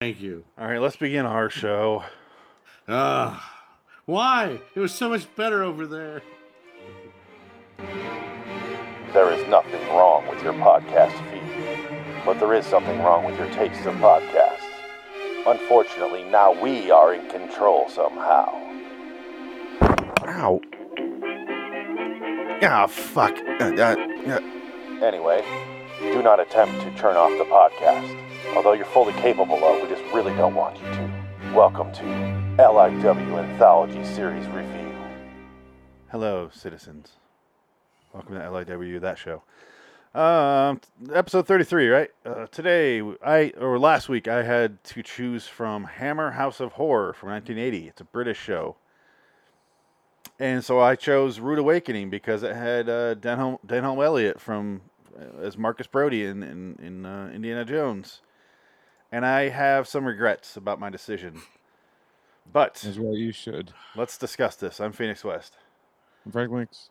Thank you. All right, let's begin our show. Ah, why? It was so much better over there. There is nothing wrong with your podcast feed, but there is something wrong with your taste of podcasts. Unfortunately, now we are in control somehow. Ow. Ah, fuck. Uh, uh, uh, Anyway, do not attempt to turn off the podcast. Although you're fully capable of, we just really don't want you to. Welcome to LIW Anthology Series Review. hello, citizens. Welcome to LIW, that show. Um, episode 33, right? Uh, today, I, or last week, I had to choose from Hammer House of Horror from 1980. It's a British show. And so I chose Rude Awakening because it had uh, Denholm, Denholm Elliott from uh, as Marcus Brody in in, in uh, Indiana Jones, and I have some regrets about my decision. But As well, you should. let's discuss this. I'm Phoenix West. Frank Links.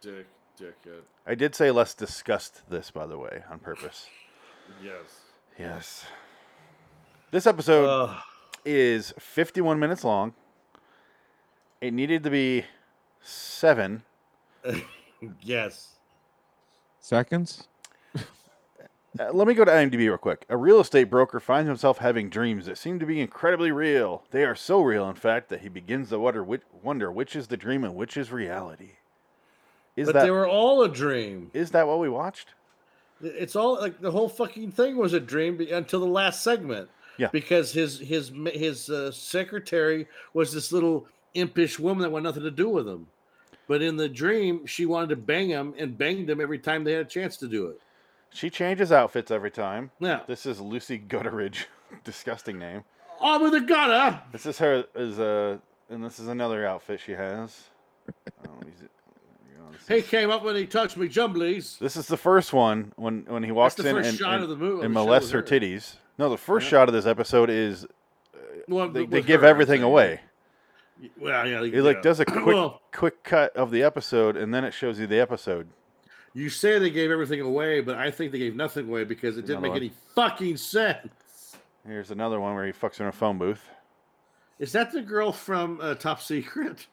Dick, dickhead. I did say let's discuss this, by the way, on purpose. Yes. Yes. This episode Ugh. is 51 minutes long. It needed to be seven. yes. Seconds? Uh, let me go to IMDb real quick. A real estate broker finds himself having dreams that seem to be incredibly real. They are so real, in fact, that he begins to wonder which, wonder which is the dream and which is reality. Is but that they were all a dream. is that what we watched? It's all like the whole fucking thing was a dream until the last segment. Yeah. Because his his his uh, secretary was this little impish woman that wanted nothing to do with him. But in the dream, she wanted to bang him and banged him every time they had a chance to do it. She changes outfits every time. Yeah. This is Lucy Gutteridge. Disgusting name. Oh, with a gutter. This is her is a and this is another outfit she has. Oh, he's- you know, this He came up when he touched me jumblies. This is the first one when when he walks in and, and, movie- and molests her her. titties. No, the first Yeah. shot of this episode is uh, Well, they, they give I'm everything away. Well, yeah, It like does a quick Well, quick cut of the episode and then it shows you the episode. You say they gave everything away, but I think they gave nothing away because it didn't Another make one. any fucking sense. Here's another one where he fucks in a phone booth. Is that the girl from uh, Top Secret?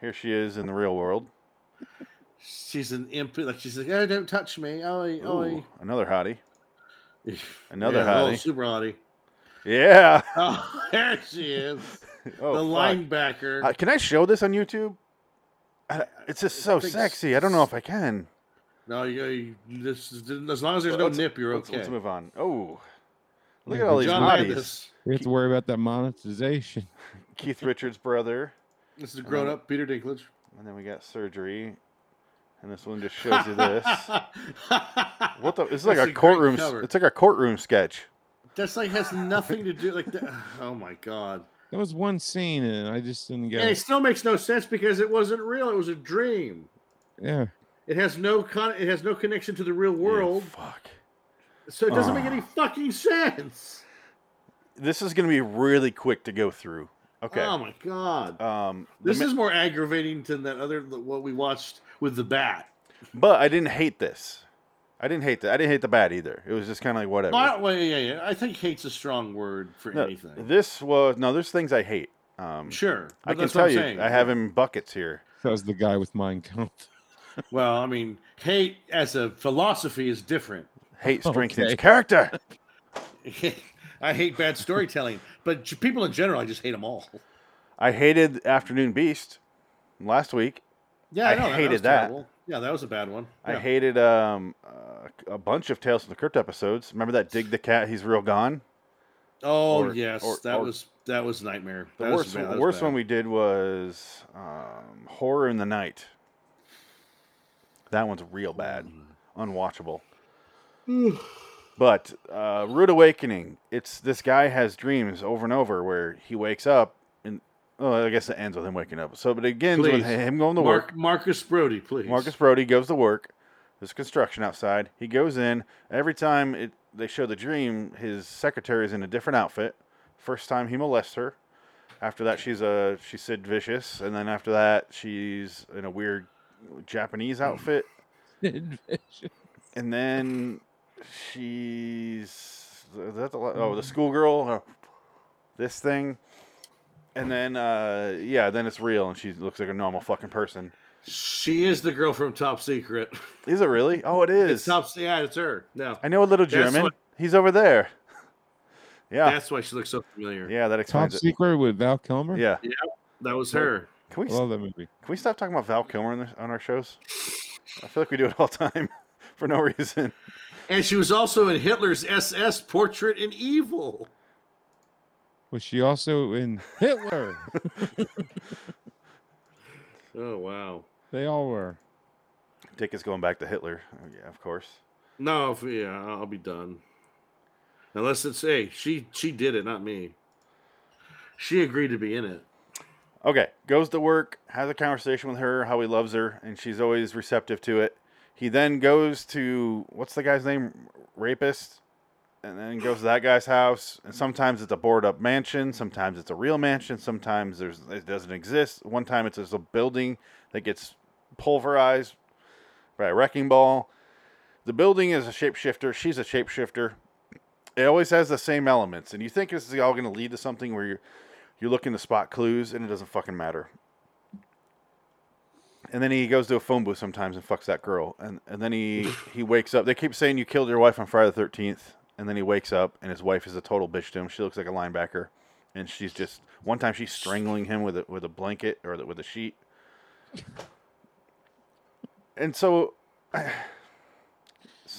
Here she is in the real world. She's an imp. Like she's like, oh, don't touch me. Oh, Ooh, oh. another hottie. Another yeah, oh, hottie. super hottie. Yeah. Oh, there she is. Oh, the fuck. linebacker. Uh, can I show this on YouTube? I, it's just so sexy. I don't know if I can. No, you, you this is, as long as there's no Let's- nip, you're let's, okay. Let's move on. Oh, look Yeah, at all these John hotties. Landis. We have to worry about that monetization. Keith Richards' brother, This is a grown up Peter Dinklage. and then we got surgery, and this one just shows you this. What the? It's like That's a great courtroom. s- It's like a courtroom sketch. That's like has nothing to do like that. Oh my god. That was one scene, and I just didn't get And it it. still makes no sense because it wasn't real. It was a dream. Yeah. It has no con. It has no connection to the real world, fuck. so it doesn't make Ah. any fucking sense. This is gonna be really quick to go through. Okay. Oh my god. Um, This ma- is more aggravating than that other what we watched with the bat. but I didn't hate this. I didn't hate that. I didn't hate the bat either. It was just kind of like whatever. I, well, yeah, yeah. I think hate's a strong word for No, anything. this was no. There's things I hate. Um, Sure, I can tell you. saying. I have him buckets here. That was the guy with Mind Count. Well, I mean, hate as a philosophy is different. Hate strengthens Okay. character. I hate bad storytelling, but people in general, I just hate them all. I hated Afternoon Beast last week. Yeah, I I, know, that hated was that. Yeah, that was a bad one. I hated um, uh, a bunch of Tales from the Crypt episodes. Remember that Dig the Cat? He's real gone. Oh or- yes, or- that or- was that was nightmare. The That was worst, bad, that the was worst one we did was um, Horror in the Night. That one's real bad, unwatchable. but uh, Rude Awakening, it's this guy has dreams over and over where he wakes up and oh, I guess it ends with him waking up. So, but it begins with him going to work. Mark, Marcus Brody, please. Marcus Brody goes to work. There's construction outside. He goes in. Every time it, they show the dream, his secretary is in a different outfit. First time he molests her. After that, she's a she's Sid Vicious, and then after that, she's in a weird Japanese outfit, and then she's is that the oh the schoolgirl? Uh, this thing. And then uh yeah then it's real and she looks like a normal fucking person. She is the girl from Top Secret. is it really? Oh it is. It's Top. Yeah, it's her. No, i know a little german. what- he's over there. Yeah. That's why she looks so familiar. yeah that Top explains it. Secret with Val Kilmer. yeah. Yeah That was her. Can we I love that movie. can we stop talking about val kilmer on, this, on our shows i feel like we do it all the time for no reason And she was also in Hitler's SS Portrait in Evil. Was she also in Hitler? Oh wow. they all were. dick is going back to hitler oh, yeah of course No, if, yeah, I'll be done. Unless it's hey, she she did it, not me. She agreed to be in it. Okay, goes to work, has a conversation with her, how he loves her, and she's always receptive to it. He then goes to what's the guy's name? Rapist, and then goes to that guy's house. And sometimes it's a boarded up mansion, sometimes it's a real mansion, sometimes there's it doesn't exist. One time it's just a building that gets pulverized by a wrecking ball. The building is a shapeshifter. She's a shapeshifter. It always has the same elements, and you think this is all going to lead to something where you're you're looking to spot clues, and it doesn't fucking matter. And then he goes to a phone booth sometimes and fucks that girl, and and then he he wakes up. They keep saying you killed your wife on Friday the Thirteenth, and then he wakes up and his wife is a total bitch to him. She looks like a linebacker, and she's just one time she's strangling him with a with a blanket or the, with a sheet. And so, s-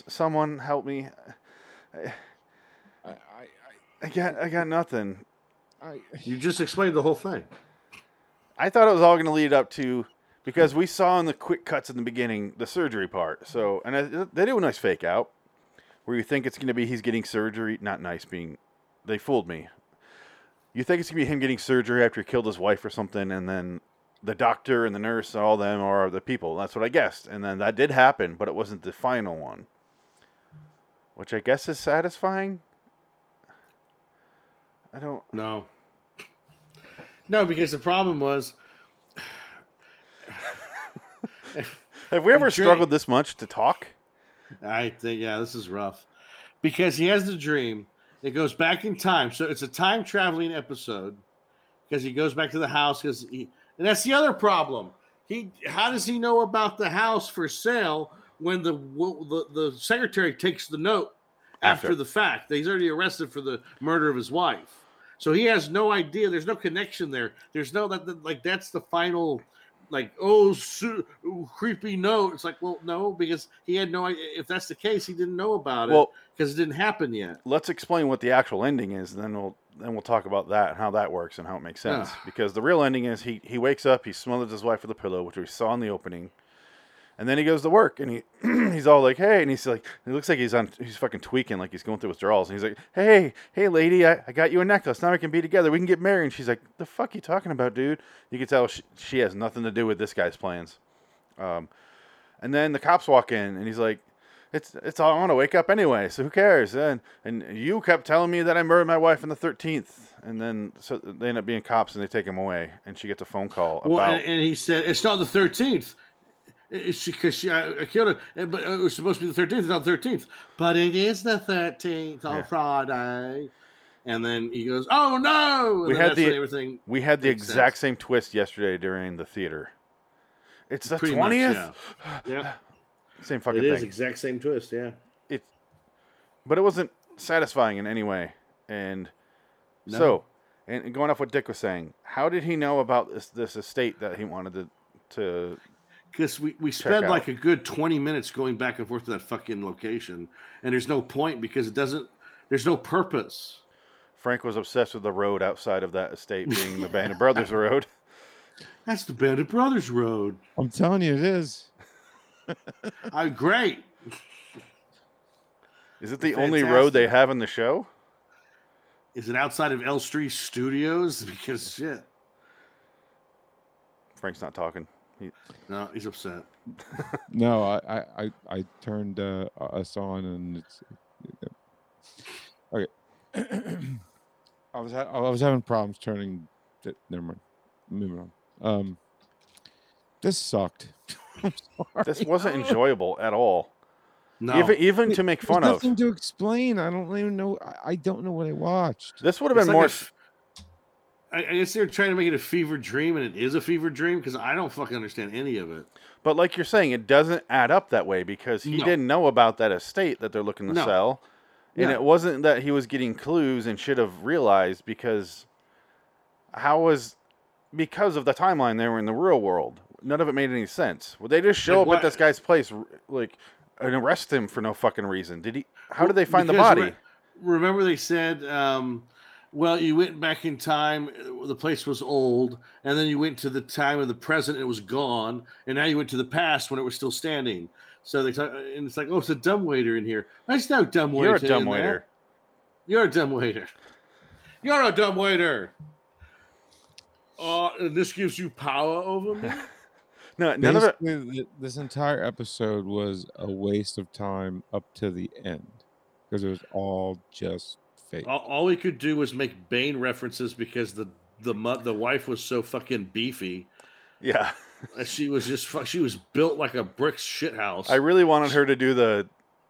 someone help me. I, I, I got I got nothing. I, I You just explained the whole thing. I thought it was all going to lead up to because we saw in the quick cuts in the beginning the surgery part. So, and I, they do a nice fake out where you think it's going to be he's getting surgery. Not nice being, they fooled me. You think it's going to be him getting surgery after he killed his wife or something, and then the doctor and the nurse and all them are the people. That's what I guessed, and then that did happen, but it wasn't the final one, which I guess is satisfying. I don't. No. No, because the problem was Have we ever I'm struggled this much to talk? I think yeah, this is rough. Because he has the dream. It goes back in time. So it's a time traveling episode. Because he goes back to the house because he and that's the other problem. He how does he know about the house for sale when the the, the secretary takes the note after. After. the fact? He's already arrested for the murder of his wife. So he has no idea. There's no connection there. There's no that, like that's the final like oh su- creepy note. It's like well no because he had no idea. If that's the case, he didn't know about it Well, because it didn't happen yet. let's explain what the actual ending is, and then we'll then we'll talk about that and how that works and how it makes sense. Ah. Because the real ending is he he wakes up, he smothers his wife with a pillow, which we saw in the opening, and then he goes to work and he he's all like, hey, and he's like, it looks like he's on he's fucking tweaking, like he's going through withdrawals, and he's like, hey, hey, lady, I, I got you a necklace. Now we can be together. We can get married. And she's like, the fuck you talking about, dude? You can tell she, she has nothing to do with this guy's plans. Um, and then the cops walk in, and he's like, "It's it's all I want to wake up anyway, so who cares?" And and you kept telling me that I murdered my wife on the thirteenth, and then so they end up being cops, and they take him away, and she gets a phone call Well, about and, and he said it's not the thirteenth. It's because she, I, I killed her, but it was supposed to be the thirteenth, not the thirteenth. But it is the thirteenth on Yeah. Friday. And then he goes, "Oh no!" And We had the- when everything. we had the exact sense. same twist yesterday during the theater. It's the twentieth, yeah. Yeah, same fucking thing. it is thing. exact same twist. Yeah. it, but it wasn't satisfying in any way. And No. so, and and going off what Dick was saying, how did he know about this this estate that he wanted to to Because we, we spent like a good 20 minutes going back and forth to that fucking location. And there's no point because it doesn't, there's no purpose. Frank was obsessed with the road outside of that estate being the Band of Brothers Road. That's the Bandit Brothers Road. I'm telling you, it is. I uh, great. Is it the only road they have in the show? Is it outside of elstree Studios? Because shit. Frank's not talking. He, No, he's upset. No, I, I, I, I turned uh, us on, and it's okay. I was ha- I was having problems turning. It, never mind. Moving on. Um, this sucked. I'm sorry. this wasn't enjoyable at all. No, Even even to make There's fun of. nothing to explain. I don't even know. I- I don't know what I watched. This would have It's been like more. a f- I, I guess they're trying to make it a fever dream, and it is a fever dream because I don't fucking understand any of it. But like you're saying, it doesn't add up that way because he No. didn't know about that estate that they're looking to No. sell. And No. it wasn't that he was getting clues and should have realized because how was because of the timeline they were in the real world. None of it made any sense. Would they just show Like up what- at this guy's place r- like and arrest him for no fucking reason? Did he how did they find the Because body? re- remember, they said, um, "Well, you went back in time. uh, The place was old, and then you went to the time of the present. It was gone, and now you went to the past when it was still standing." So they talk, and it's like, "Oh, it's a dumb waiter in here." There's no dumb waiter. You're a dumb in there. waiter. You're a dumb waiter. You're a dumb waiter. Uh, and this gives you power over me. No, none of it this entire episode was a waste of time up to the end because it was all just fake. all, all we could do was make Bane references because the the the wife was so fucking beefy. Yeah. She was just she was built like a brick shit house. I really wanted her to do the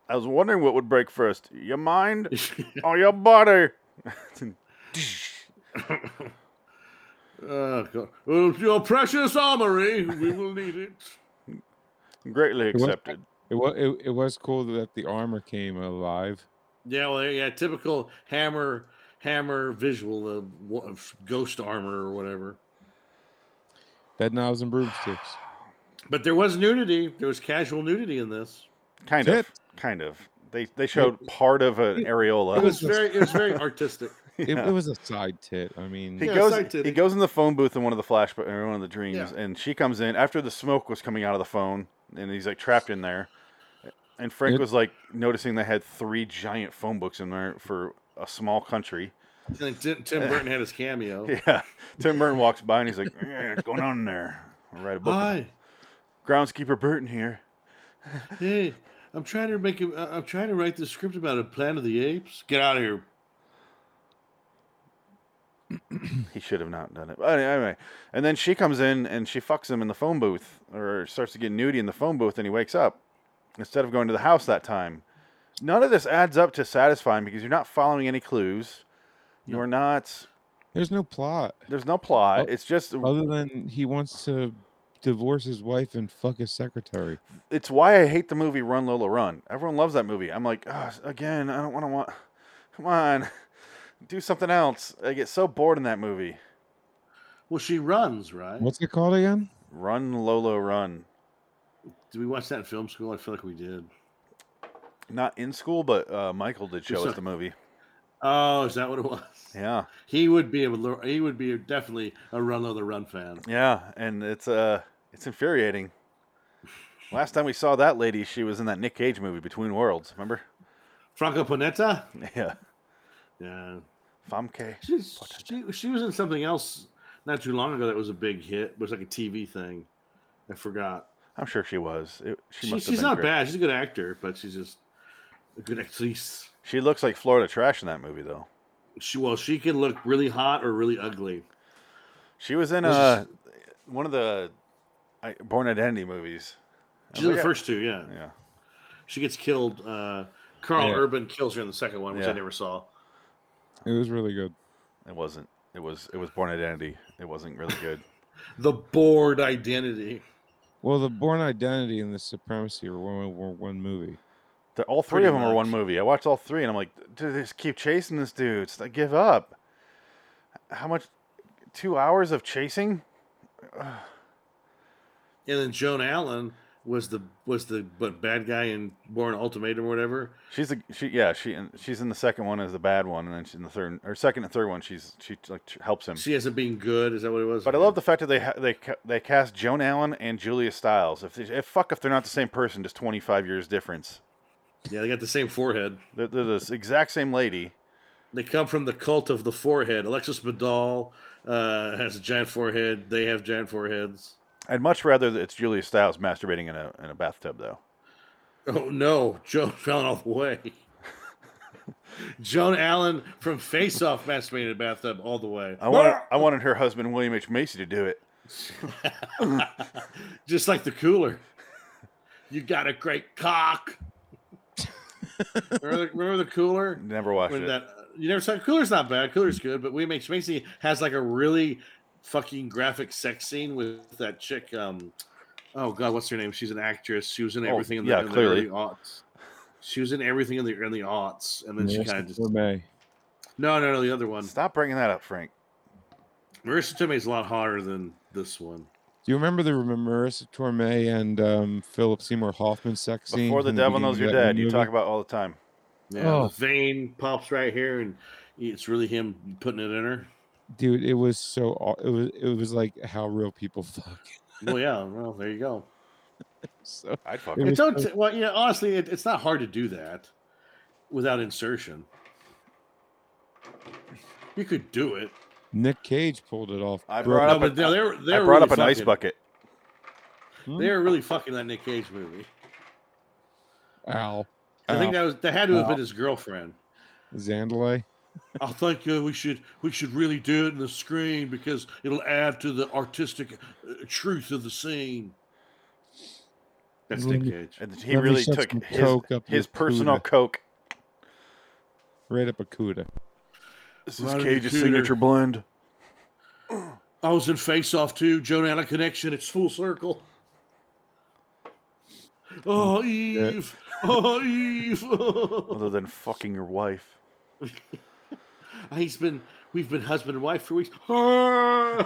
I was wondering what would break first. Your mind or your body? Oh, God. Well, your precious armory, we will need it. Greatly accepted. It was it, it was cool that the armor came alive. Yeah, well, yeah, typical hammer hammer visual of, of ghost armor or whatever. Bed knobs and broomsticks. But there was nudity. There was casual nudity in this. Kind of. Tit. Kind of. They they showed part of an areola. It areola. was very it was very artistic. It, Yeah. it was a side tit. I mean, He Yeah, goes. side He goes in the phone booth in one of the flash, or one of the dreams, Yeah. and she comes in after the smoke was coming out of the phone, and he's like trapped in there. And Frank It- was like noticing they had three giant phone books in there for a small country. And Tim, Tim Burton had his cameo. Yeah. Tim Burton walks by and he's like, "Eh, "What's going on in there?" I write a book. Hi, Groundskeeper Burton here. hey, I'm trying to make. A, I- I'm trying to write the script about a Planet of the Apes. Get out of here. He should have not done it. But anyway, and then she comes in and she fucks him in the phone booth, or starts to get nudie in the phone booth, and he wakes up instead of going to the house that time. None of this adds up to satisfying because you're not following any clues. You're not. there's no plot There's no plot. Oh, It's just. other than he wants to divorce his wife and fuck his secretary. It's why I hate the movie Run Lola Run. Everyone loves that movie. I'm like, oh, again, I don't want to want. Come on, do something else. I get so bored in that movie. Well, she runs, right? What's it called again? Run Lola Run. Did we watch that in film school? I feel like we did. Not in school, but uh, Michael did show us the movie. Oh, is that what it was? Yeah. He would be able. To, he would be definitely a Run of the Run fan. Yeah, and it's uh it's infuriating. Last time we saw that lady, she was in that Nick Cage movie Between Worlds. Remember? Franka Potente. Yeah, Yeah, Famke. She's, she she was in something else not too long ago that was a big hit. It was like a TV thing. I forgot. I'm sure she was. It, she She, must have not great. bad. She's a good actor, but she's just a good actress. She looks like Florida Trash in that movie, though. She well, she can look really hot or really ugly. She was in This is- uh one of the Bourne Identity movies. She's in the first two. Yeah, Yeah, she gets killed. Uh, Karl Yeah. Urban kills her in the second one, which I never saw. It was really good. it wasn't. It was. It was Bourne Identity. It wasn't really good. The bored identity. Well, the mm. Bourne Identity and the Supremacy were one, were one movie. The, all three Pretty of them are one movie. I watched all three, and I'm like, dude, they just keep chasing this dude. It's like, give up. How much? Two hours of chasing? And then Joan Allen was the was the but bad guy in Bourne Ultimatum or whatever. She's a she. Yeah, she and she's in the second one as the bad one, and then she's in the third or second and third one. She's she like helps him. She hasn't been good. Is that what it was? But I love the fact that they ha- they ca- they cast Joan Allen and Julia Stiles. If, they, if fuck if they're not the same person, just 25 years difference. Yeah, they got the same forehead. They're, they're the exact same lady. They come from the cult of the forehead. Alexis Bledel uh, has a giant forehead. They have giant foreheads. I'd much rather that it's Julia Stiles masturbating in a in a bathtub though. Oh no, Joan all the way. Joan Allen from Face Off masturbated in a bathtub all the way. I wanted I wanted her husband William H Macy to do it. Just like the cooler. You got a great cock. remember, the, remember the cooler? Never watched When it. that you never saw Cooler's not bad. Cooler's good, but we make Macy has like a really fucking graphic sex scene with that chick. Um, oh god, what's her name? She's an actress. She was in Oh, everything in the, yeah, in the clearly. early aughts. She was in everything in the in the aughts, and then she Marisa kind of just Tomei. no, no, no, the other one. Stop bringing that up, Frank. Marisa Tomei is a lot hotter than this one. Do you remember the Marisa Tomei and um, Philip Seymour Hoffman sex scene? Before the devil knows you're dead, you movie? talk about all the time. Yeah, Oh. the vein pops right here, and it's really him putting it in her. Dude. It was so. It was. It was like how real people fuck. Well, yeah, well, there you go. So I'd fuck It it. Don't, well, yeah, honestly, it, it's not hard to do that without insertion. You could do it. Nick Cage pulled it off. I Bro- brought up but a- they were, they I brought really up an ice bucket. Hmm? They were really fucking that Nick Cage movie. Al. I think that was that had to have Ow. been his girlfriend. Zandalee. I think uh, we should we should really do it in the screen because it'll add to the artistic uh, truth of the scene. That's Nick Cage. And he Let really took his, coke up his personal cooter. coke. Right up a cuda. This is in the Cage's signature blend. I was in Face Off too. Joan Allen Connection. It's full circle. Oh Eve. Oh Eve. Other than fucking your wife. He's been. We've been husband and wife for weeks. oh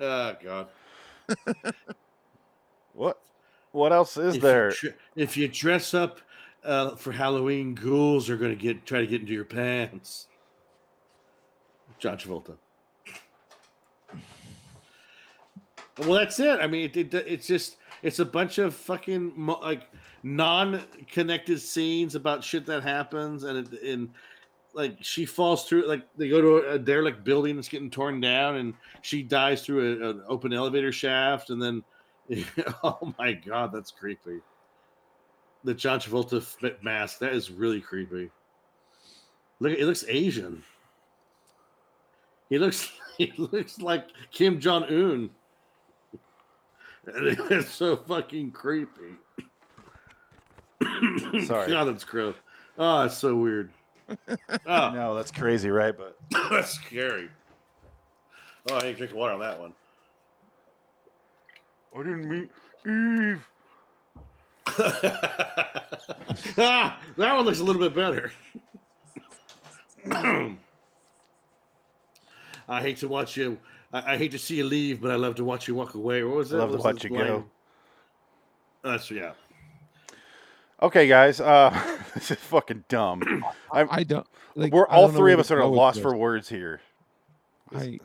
God. What? What else is if there? You dre- if you dress up uh, for Halloween, ghouls are going to get try to get into your pants. John Travolta. Well, that's it. I mean, it, it, it's just it's a bunch of fucking like non-connected scenes about shit that happens, and it, and like she falls through. Like they go to a derelict building that's getting torn down, and she dies through a, an open elevator shaft, and then oh my god, that's creepy. The John Travolta mask that is really creepy. Look, it looks Asian. He looks he looks like Kim Jong Un. It's so fucking creepy. Sorry. God, that's gross. Oh, it's so weird. Oh, No, that's crazy, right? But that's scary. Oh, I need to drink water on that one. I didn't mean Eve. ah, that one looks a little bit better. I hate to watch you. I, I hate to see you leave, but I love to watch you walk away. What was I love to What was watch his you go. That's yeah. Okay, guys. Uh, this is fucking dumb. I'm- I don't. Like, We're all don't three of us are at a loss for words here. I,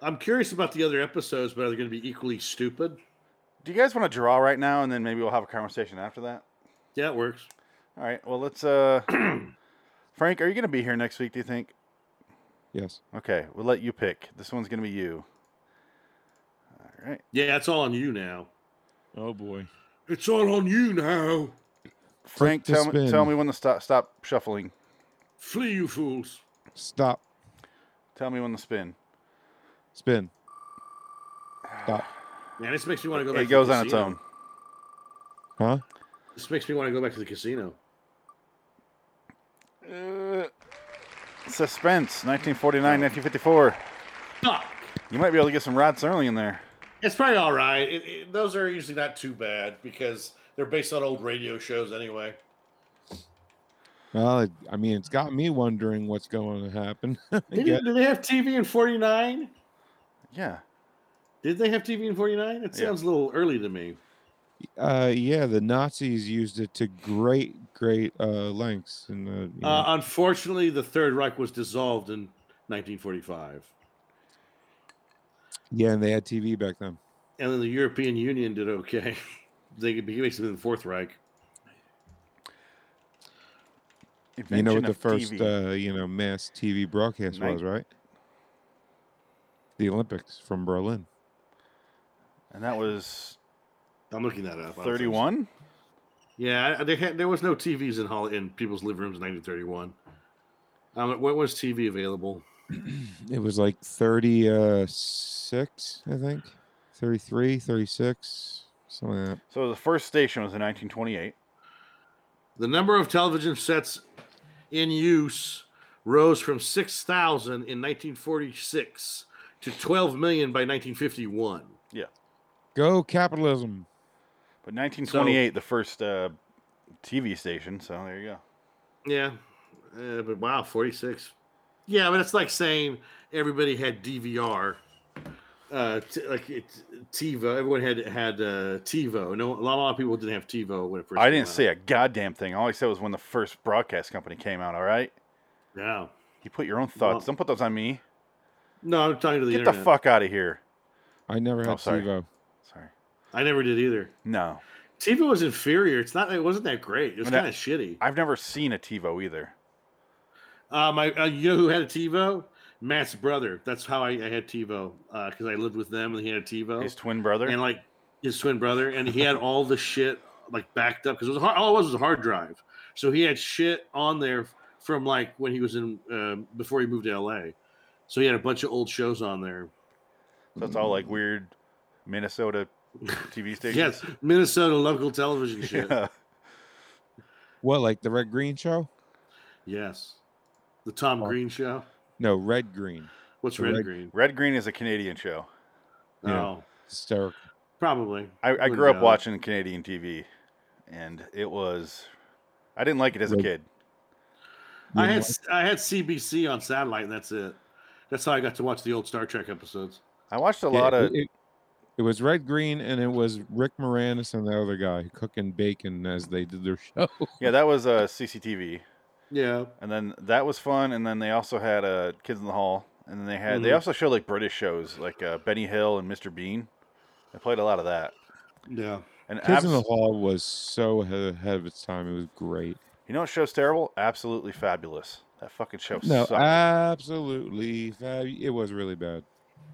I'm curious about the other episodes, but are they going to be equally stupid? Do you guys want to draw right now, and then maybe we'll have a conversation after that? Yeah, it works. All right. Well, let's. uh Frank, are you going to be here next week? Do you think? yes. Okay, we'll let you pick. This one's going to be you. All right. Yeah, it's all on you now. Oh boy. It's all on you now. Frank, to tell me, tell me when to stop stop shuffling. Flee, you fools. Stop. Tell me when to spin. Spin. Stop. Man, this makes me want to go back. It to goes the on its own. Huh? This makes me want to go back to the casino. Uh, suspense. 1949, 1954. Fuck. You might be able to get some Rod Serling in there. It's probably all right. It, it- those are usually not too bad because they're based on old radio shows anyway. Well, I mean, it's got me wondering what's going to happen. I Did, get- do they have TV in 49? Yeah. Did they have TV in 49? It Yeah. sounds a little early to me. uh, yeah, the Nazis used it to great, great uh, lengths. And uh, you know, Uh, unfortunately, the Third Reich was dissolved in 1945. yeah, and they had TV back then. And then the European Union did okay. they could be basically the Fourth Reich. you know what the first, uh, you know, mass TV broadcast Nin- was, right? The Olympics from Berlin. and that was I'm looking that up. 31. Yeah, I- they had, there was no TVs in hall in people's living rooms in 1931. Um, when was TV available? It was like 36, I think. 33, 36, something like that. So the first station was in 1928. The number of television sets in use rose from 6,000 in 1946 to 12 million by 1951. Yeah. Go capitalism. But 1928, the first uh, TV station. So there you go. Yeah, uh, but wow, 46. Yeah, but it's like saying everybody had DVR. Uh, t- like it, TiVo, everyone had had uh, TiVo. No, a lot, a lot of people didn't have TiVo when it first. I didn't say a goddamn thing. All I said was when the first broadcast company came out. All right. Yeah. You put your own thoughts. Well- Don't put those on me. No, I'm talking to the Get the fuck out of here. I never Oh, had sorry. TiVo. Sorry. I never did either. No, TiVo was inferior. It's not. It wasn't that great. It was kind of shitty. I've never seen a TiVo either. Uh, my, uh, you know who had a TiVo? Matt's brother. That's how I, I had TiVo because I lived with them and he had a TiVo. His twin brother. and like his twin brother, and he had all the shit like backed up because it was hard, all it was was a hard drive. So he had shit on there from like when he was in um before he moved to LA. So he had a bunch of old shows on there. so it's all like weird Minnesota TV stations. Yes, Minnesota local television shit. Yeah. What, like the Red Green show? Yes, the Tom Oh. Green show. No, Red Green. What's Red, Red- Green? Red Green is a Canadian show. Yeah. Oh, Hysterical. probably. I, I Wouldn't grew up know. watching Canadian TV, and it was. I didn't like it as a kid. I had I had CBC on satellite, and that's it. That's how I got to watch the old Star Trek episodes. I watched a yeah, lot of. it, it- it was Red Green, and it was Rick Moranis and the other guy cooking bacon as they did their show. Yeah, that was uh, CCTV, Yeah, and then that was fun. And then they also had uh, Kids in the Hall, and then they had they Mhm. also showed like British shows like uh, Benny Hill and Mr. Bean. They played a lot of that. yeah. And Kids in the Hall was so ahead ahead of its time. It was great. you know what show's terrible? Absolutely fabulous. That fucking show No, sucked. absolutely. fab- It was really bad.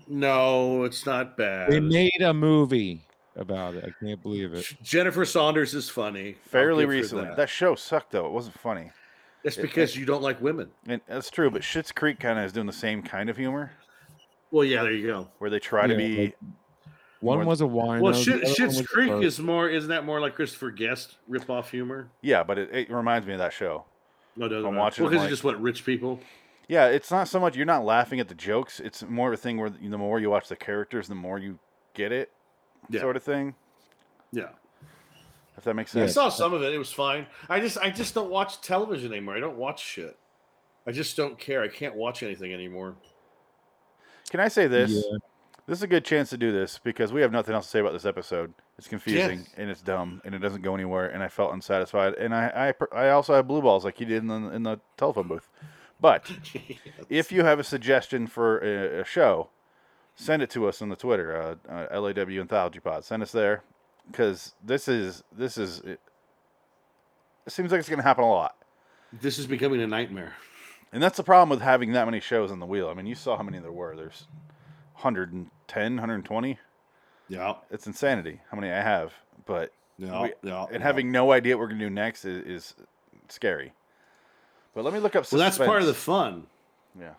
No, it's not bad. They made a movie about it. I can't believe it. Jennifer Saunders is funny. Fairly recently. that. That. show sucked though. It wasn't funny. That's it- because you don't like women. And that's true, but Schitt's Creek kind of is doing the same kind of humor Well, yeah, there you go. where they try to be. like, One was a wine. Well, Shit, Shit's Creek is more. Isn't that more like Christopher Guest ripoff humor? yeah, but it, it reminds me of that show. No, doesn't I'm matter. watching Well, because like- it's just what rich people. Yeah, it's not so much you're not laughing at the jokes. It's more of a thing where the more you watch the characters, the more you get it, Yeah, sort of thing. yeah. If that makes sense. I saw some of it. It was fine. I just, I just don't watch television anymore. I don't watch shit. I just don't care. I can't watch anything anymore. Can I say this? Yeah. This is a good chance to do this because we have nothing else to say about this episode. It's confusing Yes. and it's dumb and it doesn't go anywhere. And I felt unsatisfied. And I, I, I also have blue balls like you did in the, in the telephone booth. But if you have a suggestion for a, a show, send it to us on the Twitter, uh, uh, LAW Anthology Pod. Send us there because this is this is it, it seems like it's going to happen a lot. this is becoming a nightmare. And that's the problem with having that many shows on the wheel. I mean, you saw how many there were. There's 110, 120. Yeah, It's insanity how many I have. But yeah, We- yeah. and having no idea what we're going to do next is, is scary. But let me look up. well, that's part of the fun Yeah,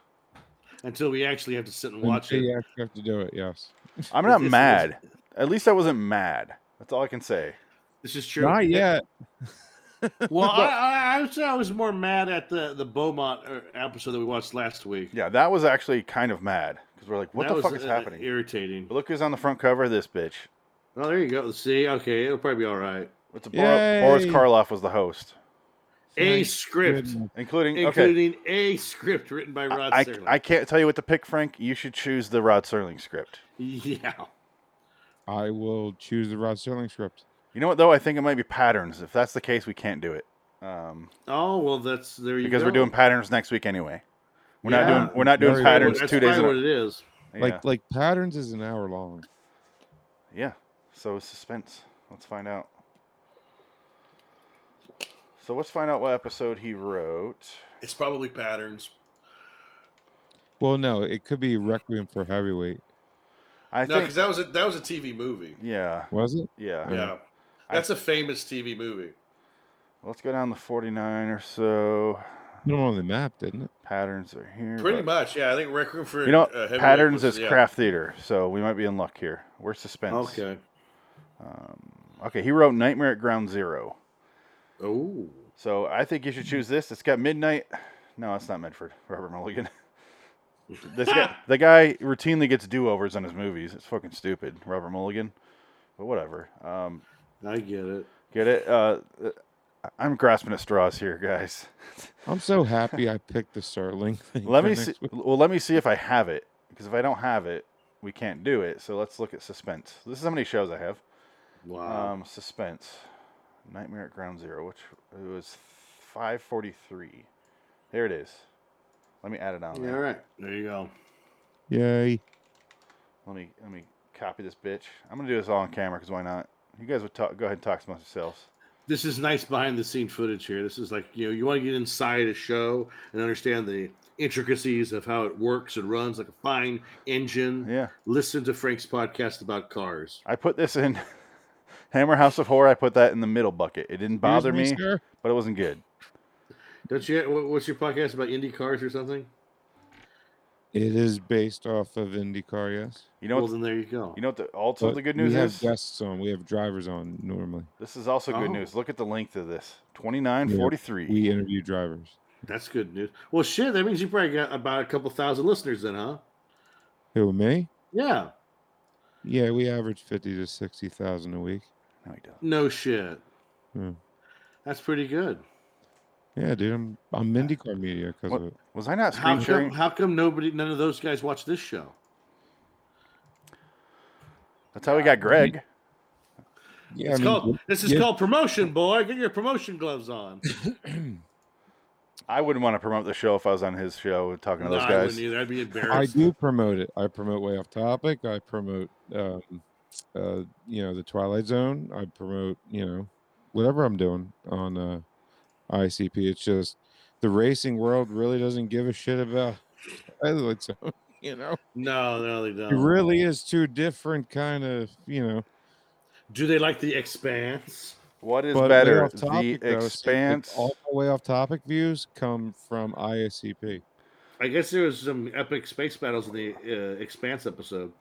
until we actually have to sit and watch Until it. you actually have to do it. Yes. I'm not mad. At least I wasn't mad. That's all I can say. This is true. Not yet. Well, I, I, I would say I was more mad at the the Beaumont uh, episode that we watched last week. Yeah, that was actually kind of mad because we're like, what That the was, fuck is uh, happening? Irritating. But look who's on the front cover of this bitch. Oh, there you go. See, okay, it'll probably be all right. It's a Bor- Boris Karloff was the host, A Thank script, goodness. including okay. including a script written by Rod I, Serling. I can't tell you what to pick, Frank. You should choose the Rod Serling script. yeah. I will choose the Rod Serling script. You know what though? I think it might be patterns. If that's the case, we can't do it. Um, Oh well, that's there you because go. we're doing patterns next week anyway. We're not doing we're not doing Very patterns That's two days. probably In what a, it is. yeah. Like like patterns is an hour long. yeah. So suspense. Let's find out. So let's find out what episode he wrote. It's probably patterns. Well, no, it could be Requiem for Heavyweight. I no, think. because that was a that was a TV movie. Yeah. Was it? Yeah. Yeah, that's a famous TV movie. Let's go down to 49 or so. Put them on the map, didn't it? Patterns are here. Pretty but- much, yeah. I think Requiem for You know, uh, Heavyweight patterns was- is yeah. Kraft theater, so we might be in luck here. We're suspense? Okay. Um, okay, he wrote Nightmare at Ground Zero. Oh, So I think you should choose this. It's got Midnight. No, it's not Medford. Robert Mulligan. this guy, the guy routinely gets do-overs on his movies. It's fucking stupid, Robert Mulligan. But whatever. Um, I get it. get it? Uh, uh, I'm grasping at straws here, guys. I'm so happy I picked the Sterling thing. Let me see. week. Well, let me see if I have it. Because if I don't have it, we can't do it. So let's look at suspense. This is how many shows I have. Wow. Um, suspense. Nightmare at Ground Zero, which it was 543. There it is. Let me add it on. yeah, all there. right. There you go. Yay. Let me let me copy this bitch. I'm gonna do this all on camera because why not? You guys would talk. Go ahead and talk amongst yourselves. This is nice behind the scene footage here. This is like, you know, you want to get inside a show and understand the intricacies of how it works and runs like a fine engine. Yeah, Listen to Frank's podcast about cars. I put this in Hammer House of Horror. I put that in the middle bucket. It didn't bother me, Excuse sir? but it wasn't good. Don't you? What's your podcast about Indy cars or something? It is based off of IndyCar, yes. You know well, then there you go. You know what? The, also, But the good news we news have is guests on. We have drivers on normally. this is also good Oh. news. Look at the length of this. 2943. We interview drivers. That's good news. Well, shit, that means you probably got about a couple thousand listeners then, huh? Who me? Yeah. Yeah, we average fifty to sixty thousand a week. No, he doesn't. No shit. Hmm. That's pretty good. Yeah, dude, I'm I'm IndyCar media because of it. Was I not How screen come, how come nobody, none of those guys watch this show? That's how we got Greg. Yeah, It's I mean, called, this is yeah. called promotion, boy. Get your promotion gloves on. I wouldn't want to promote the show if I was on his show talking to No, those I guys. wouldn't either. I'd be embarrassed. I do promote it. I promote way off topic. I promote, um, uh, you know, the Twilight Zone. I promote, you know, whatever I'm doing on uh, ICP. It's just the racing world really doesn't give a shit about Twilight Zone. You know, No, no, they don't. It really is two different kind of, you know. Do they like the expanse? What is but better, off the though, Expanse? all the way off topic views come from ISCP. I guess there was some epic space battles in the uh, expanse episode.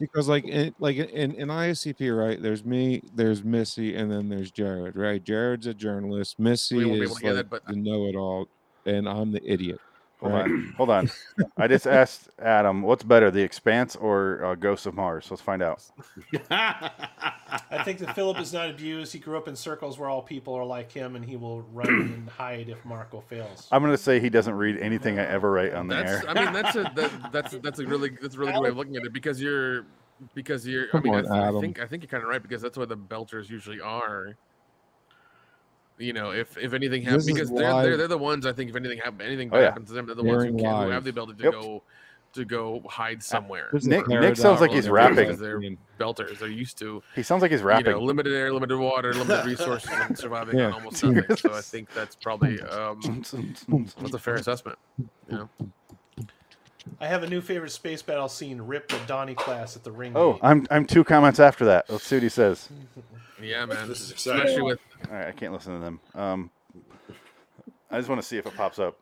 Because like in, like in, in ISCP, right? There's me, there's Missy, and then there's Jared, right? Jared's a journalist. Missy won't be able is like that, but- the know-it-all, and I'm the idiot. Hold right? on, hold on. I just asked Adam, what's better, the Expanse or uh, Ghosts of Mars? Let's find out. I think that Philip is not abused. He grew up in circles where all people are like him, and he will run and hide if Marco fails. I'm gonna say he doesn't read anything I ever write on the That's, air. I mean, that's a that, that's that's a really that's a really good way of looking at it because you're because you're. I mean, on, th- I Adam. think I think you're kind of right because that's why the belters usually are. You know, if if anything happens, because they're, they're they're the ones I think if anything happens, anything Oh, yeah. happens to them, they're the ones who, Airing can, who have the ability to Yep. go to go hide somewhere. There's Nick- Nick sounds like he's rapping. They're belters. They're used to he sounds like he's you rapping. know limited air, limited water, limited resources, and surviving on almost nothing. So I think that's probably um, that's a fair assessment. You know. I have a new favorite space battle scene: Rip the Donnie class at the ring. oh, gate. I'm I'm two comments after that. Let's see what he says. Yeah, man. This is exciting. Especially with All right, I can't listen to them. Um, I just want to see if it pops up.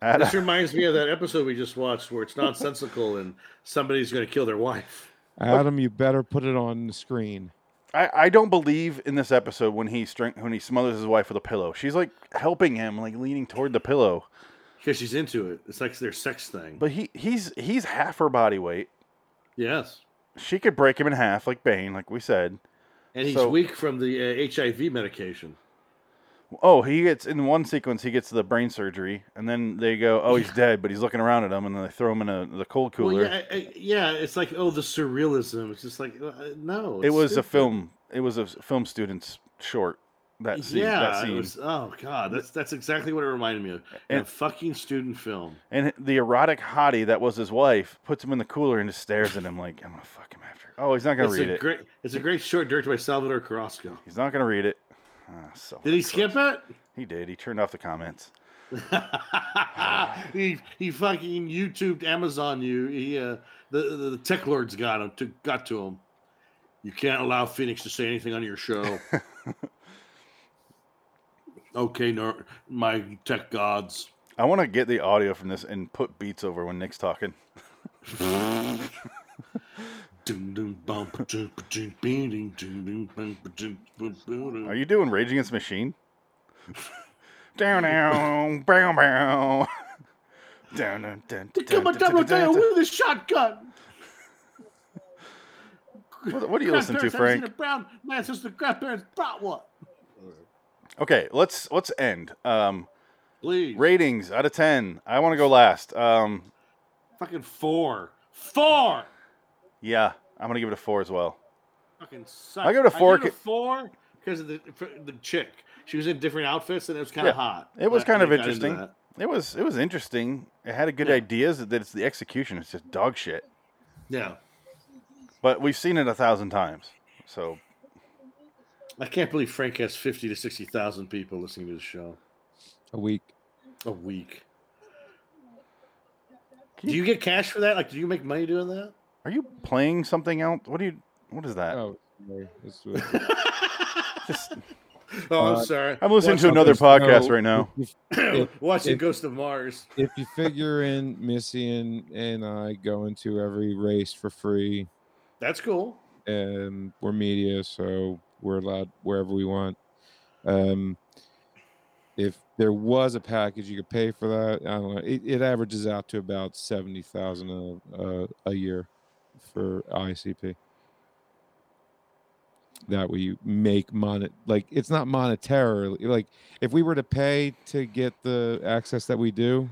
Adam, This reminds me of that episode we just watched where it's nonsensical and somebody's going to kill their wife. Adam, you better put it on the screen. I, I don't believe in this episode when he string, when he smothers his wife with a pillow. She's like helping him, like leaning toward the pillow. Because she's into it. It's like their sex thing. But he he's he's half her body weight. yes. She could break him in half, like Bane, like we said. And he's So- weak from the uh, HIV medication. Oh, he gets in one sequence. He gets the brain surgery, and then they go, "Oh, he's dead," but he's looking around at him, and then they throw him in a, the cold Well, cooler. yeah, I, I, yeah, it's like, oh, the surrealism. It's just like, uh, no. it was a film. It was a film student's short. That scene. yeah, that scene. was. Oh god, that's that's exactly what it reminded me of. And- a fucking student film. And the erotic hottie that was his wife puts him in the cooler and just stares at him like, "I'm gonna fuck him after." Oh, he's not gonna It's read a it. great. It's a great short directed by Salvador Carrasco. He's not gonna read it. Ah, so Did he skip it? He did. He turned off the comments. he he fucking YouTubed Amazon you. He uh the, the the tech lords got him to got to him. You can't allow Phoenix to say anything on your show. okay, no, my tech gods. I want to get the audio from this and put beats over when Nick's talking. Dun, dun, bum, ba-dun, ba-dun, beating, dun, dun, bum, ba-dun, ba-dun. Are you doing Rage Against Machine? Down, down, bow, bow. Down, down, down, double down with a shotgun. What, what are you listening to, Grandparents haven't seen Frank? brown man since the grandparents brought one. Okay, let's let's end. Um, Please. ratings out of ten. I want to go last. Um, Fucking four. Four. yeah, I'm gonna give it a four as well. Fucking suck. I'll give it a four I give it a ca- four because of the for the chick. She was in different outfits and it was kind of Yeah, hot. it was I- kind I of got into interesting. that. It was it was interesting. It had a good Yeah. ideas. That it's the execution. It's just dog shit. Yeah. But we've seen it a thousand times. So I can't believe Frank has fifty to sixty thousand people listening to the show A week. a week. Do you get cash for that? Like, do you make money doing that? are you playing something else? What do you? What is that? Oh, sorry. This was- Just, oh, I'm Uh, sorry. I'm listening to another podcast No, right now. if- if- Watching if- Ghost of Mars. if you figure in Missy and, and I go into every race for free, That's cool. and we're media, so we're allowed wherever we want. Um, if there was a package you could pay for that, I don't know. It, it averages out to about seventy thousand a a year for ICP. That way you make money. Like it's not monetarily. Like if we were to pay to get the access that we do,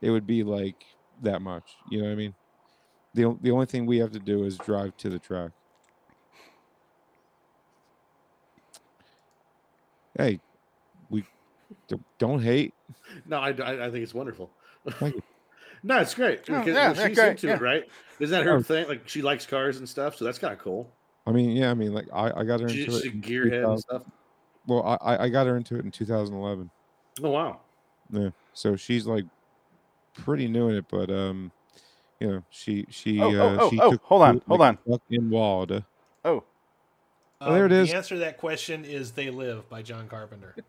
it would be like that much. You know what I mean? The the only thing we have to do is drive to the track. Hey, we don't hate. No, I, I, I think it's wonderful. No, it's great. Oh, because yeah, well, she's great, into yeah. it, right? Isn't that her Oh. thing? Like she likes cars and stuff, so that's kind of cool. I mean, yeah, I mean, like I, I got her into just it. a gearhead and stuff. Well, I- I, I got her into it in 2011. Oh wow. Yeah, so she's like pretty new in it, but um, you know, she she Oh, oh, uh, oh, she oh, took hold on, hold like, on. fucking Wald. Oh, Oh, there it Um. The answer to that question is "They Live" by John Carpenter.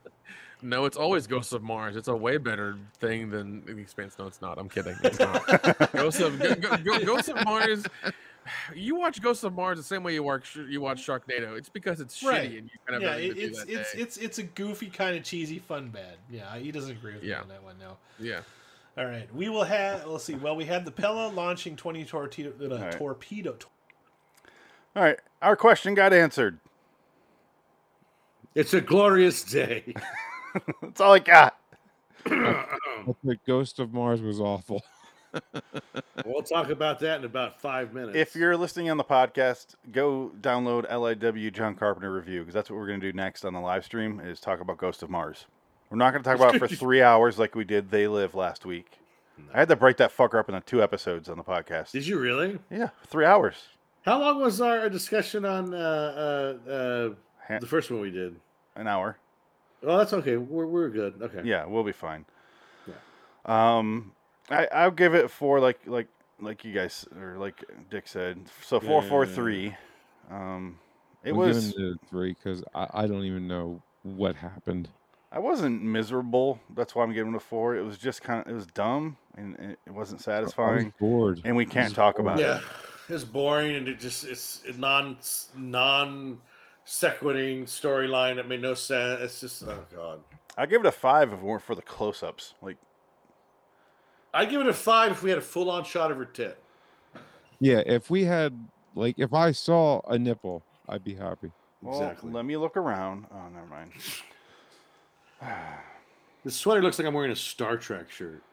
No, it's always Ghosts of Mars. It's a way better thing than The Expanse. No, it's not. I'm kidding. It's not. Ghosts of Go- Go- Go- Ghosts of Mars. You watch Ghosts of Mars the same way you watch you watch Sharknado. It's because it's Right. shitty and you kind of yeah, it, it's that it's day. it's it's a goofy kind of cheesy fun bad. Yeah, he doesn't agree with me Yeah. on that one. No. yeah. All right, we will have. Let's see. Well, we had the Pella launching twenty torpedo uh, right. torpedo. all right. Our question got answered. It's a glorious day. That's all I got. The Ghost of Mars was awful. we'll talk about that in about five minutes. If you're listening on the podcast, go download LIW John Carpenter review because that's what we're going to do next on the live stream is talk about Ghost of Mars. We're not going to talk about it for three hours like we did They Live last week. I had to break that fucker up into two episodes on the podcast. did you really? Yeah, three hours. How long was our discussion on uh, uh, uh, Ha- the first one we did? An hour. Oh, that's okay. We're we're good. Okay. Yeah, we'll be fine. Yeah. Um, I I'll give it four like like like you guys or like Dick said. So four Yeah. four three. Um, it I'm was. it three because I, I don't even know what happened. I wasn't miserable. That's why I'm giving it a four. It was just kind of it was dumb and it it wasn't I was satisfying. bored. And we can't talk about it. Yeah, it's boring and it just it's non non sequiting storyline that made no sense. It's just oh god. I'd give it a five if it weren't for the close-ups. Like I'd give it a five if we had a full on shot of her tit. Yeah, if we had like if I saw a nipple, I'd be happy. well, Exactly. let me look around. Oh, never mind. This sweater looks like I'm wearing a Star Trek shirt.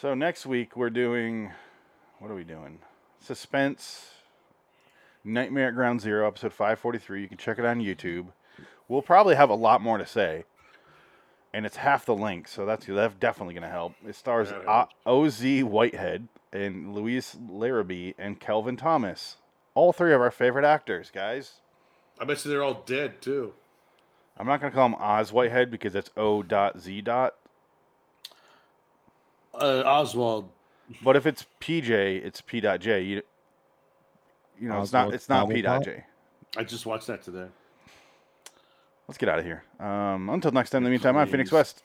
So next week we're doing what are we doing? Suspense Nightmare at Ground Zero, episode 543. You can check it on YouTube. We'll probably have a lot more to say. And it's half the length, so that's that's definitely going to help. It stars That O- Oz Whitehead and Louise Larrabee and Kelvin Thomas. All three of our favorite actors, guys. I bet you they're all dead too. I'm not going to call him Oz Whitehead because that's O dot Z dot. Uh, Oswald. But if it's PJ, it's P dot J. You, you know, it's not it's not P dot Cobblepot? J. I just watched that today. Let's get out of here. Um, until next time, in the meantime, I'm Phoenix Please. West.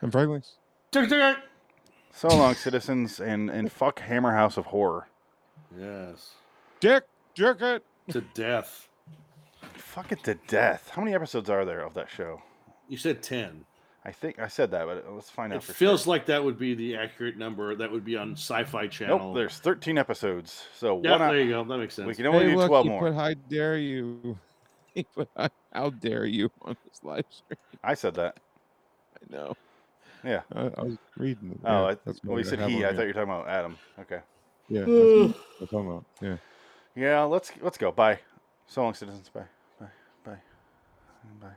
And Franklins. Tick, tick. So long, citizens, and, and fuck Hammer House of Horror. Yes. Dick, jerk it. To death. Fuck it to death. How many episodes are there of that show? You said ten. I think I said that, but let's find out It for feels sure. like that would be the accurate number. That would be on Sci-Fi Channel. Nope, there's 13 episodes, so yeah, why not? there you go. That makes sense. We can only hey, do look, 12 more. put "How dare you?" He put "How- "How dare you" on this live stream. I said that. I know. Yeah. I, I was reading. it. Oh, yeah, I, that's well, you said have he. I here. thought you were talking about Adam. Okay. Yeah, that's what I'm talking about. Yeah. Yeah, let's let's go. Bye. So long, citizens. Bye. Bye. Bye. Bye.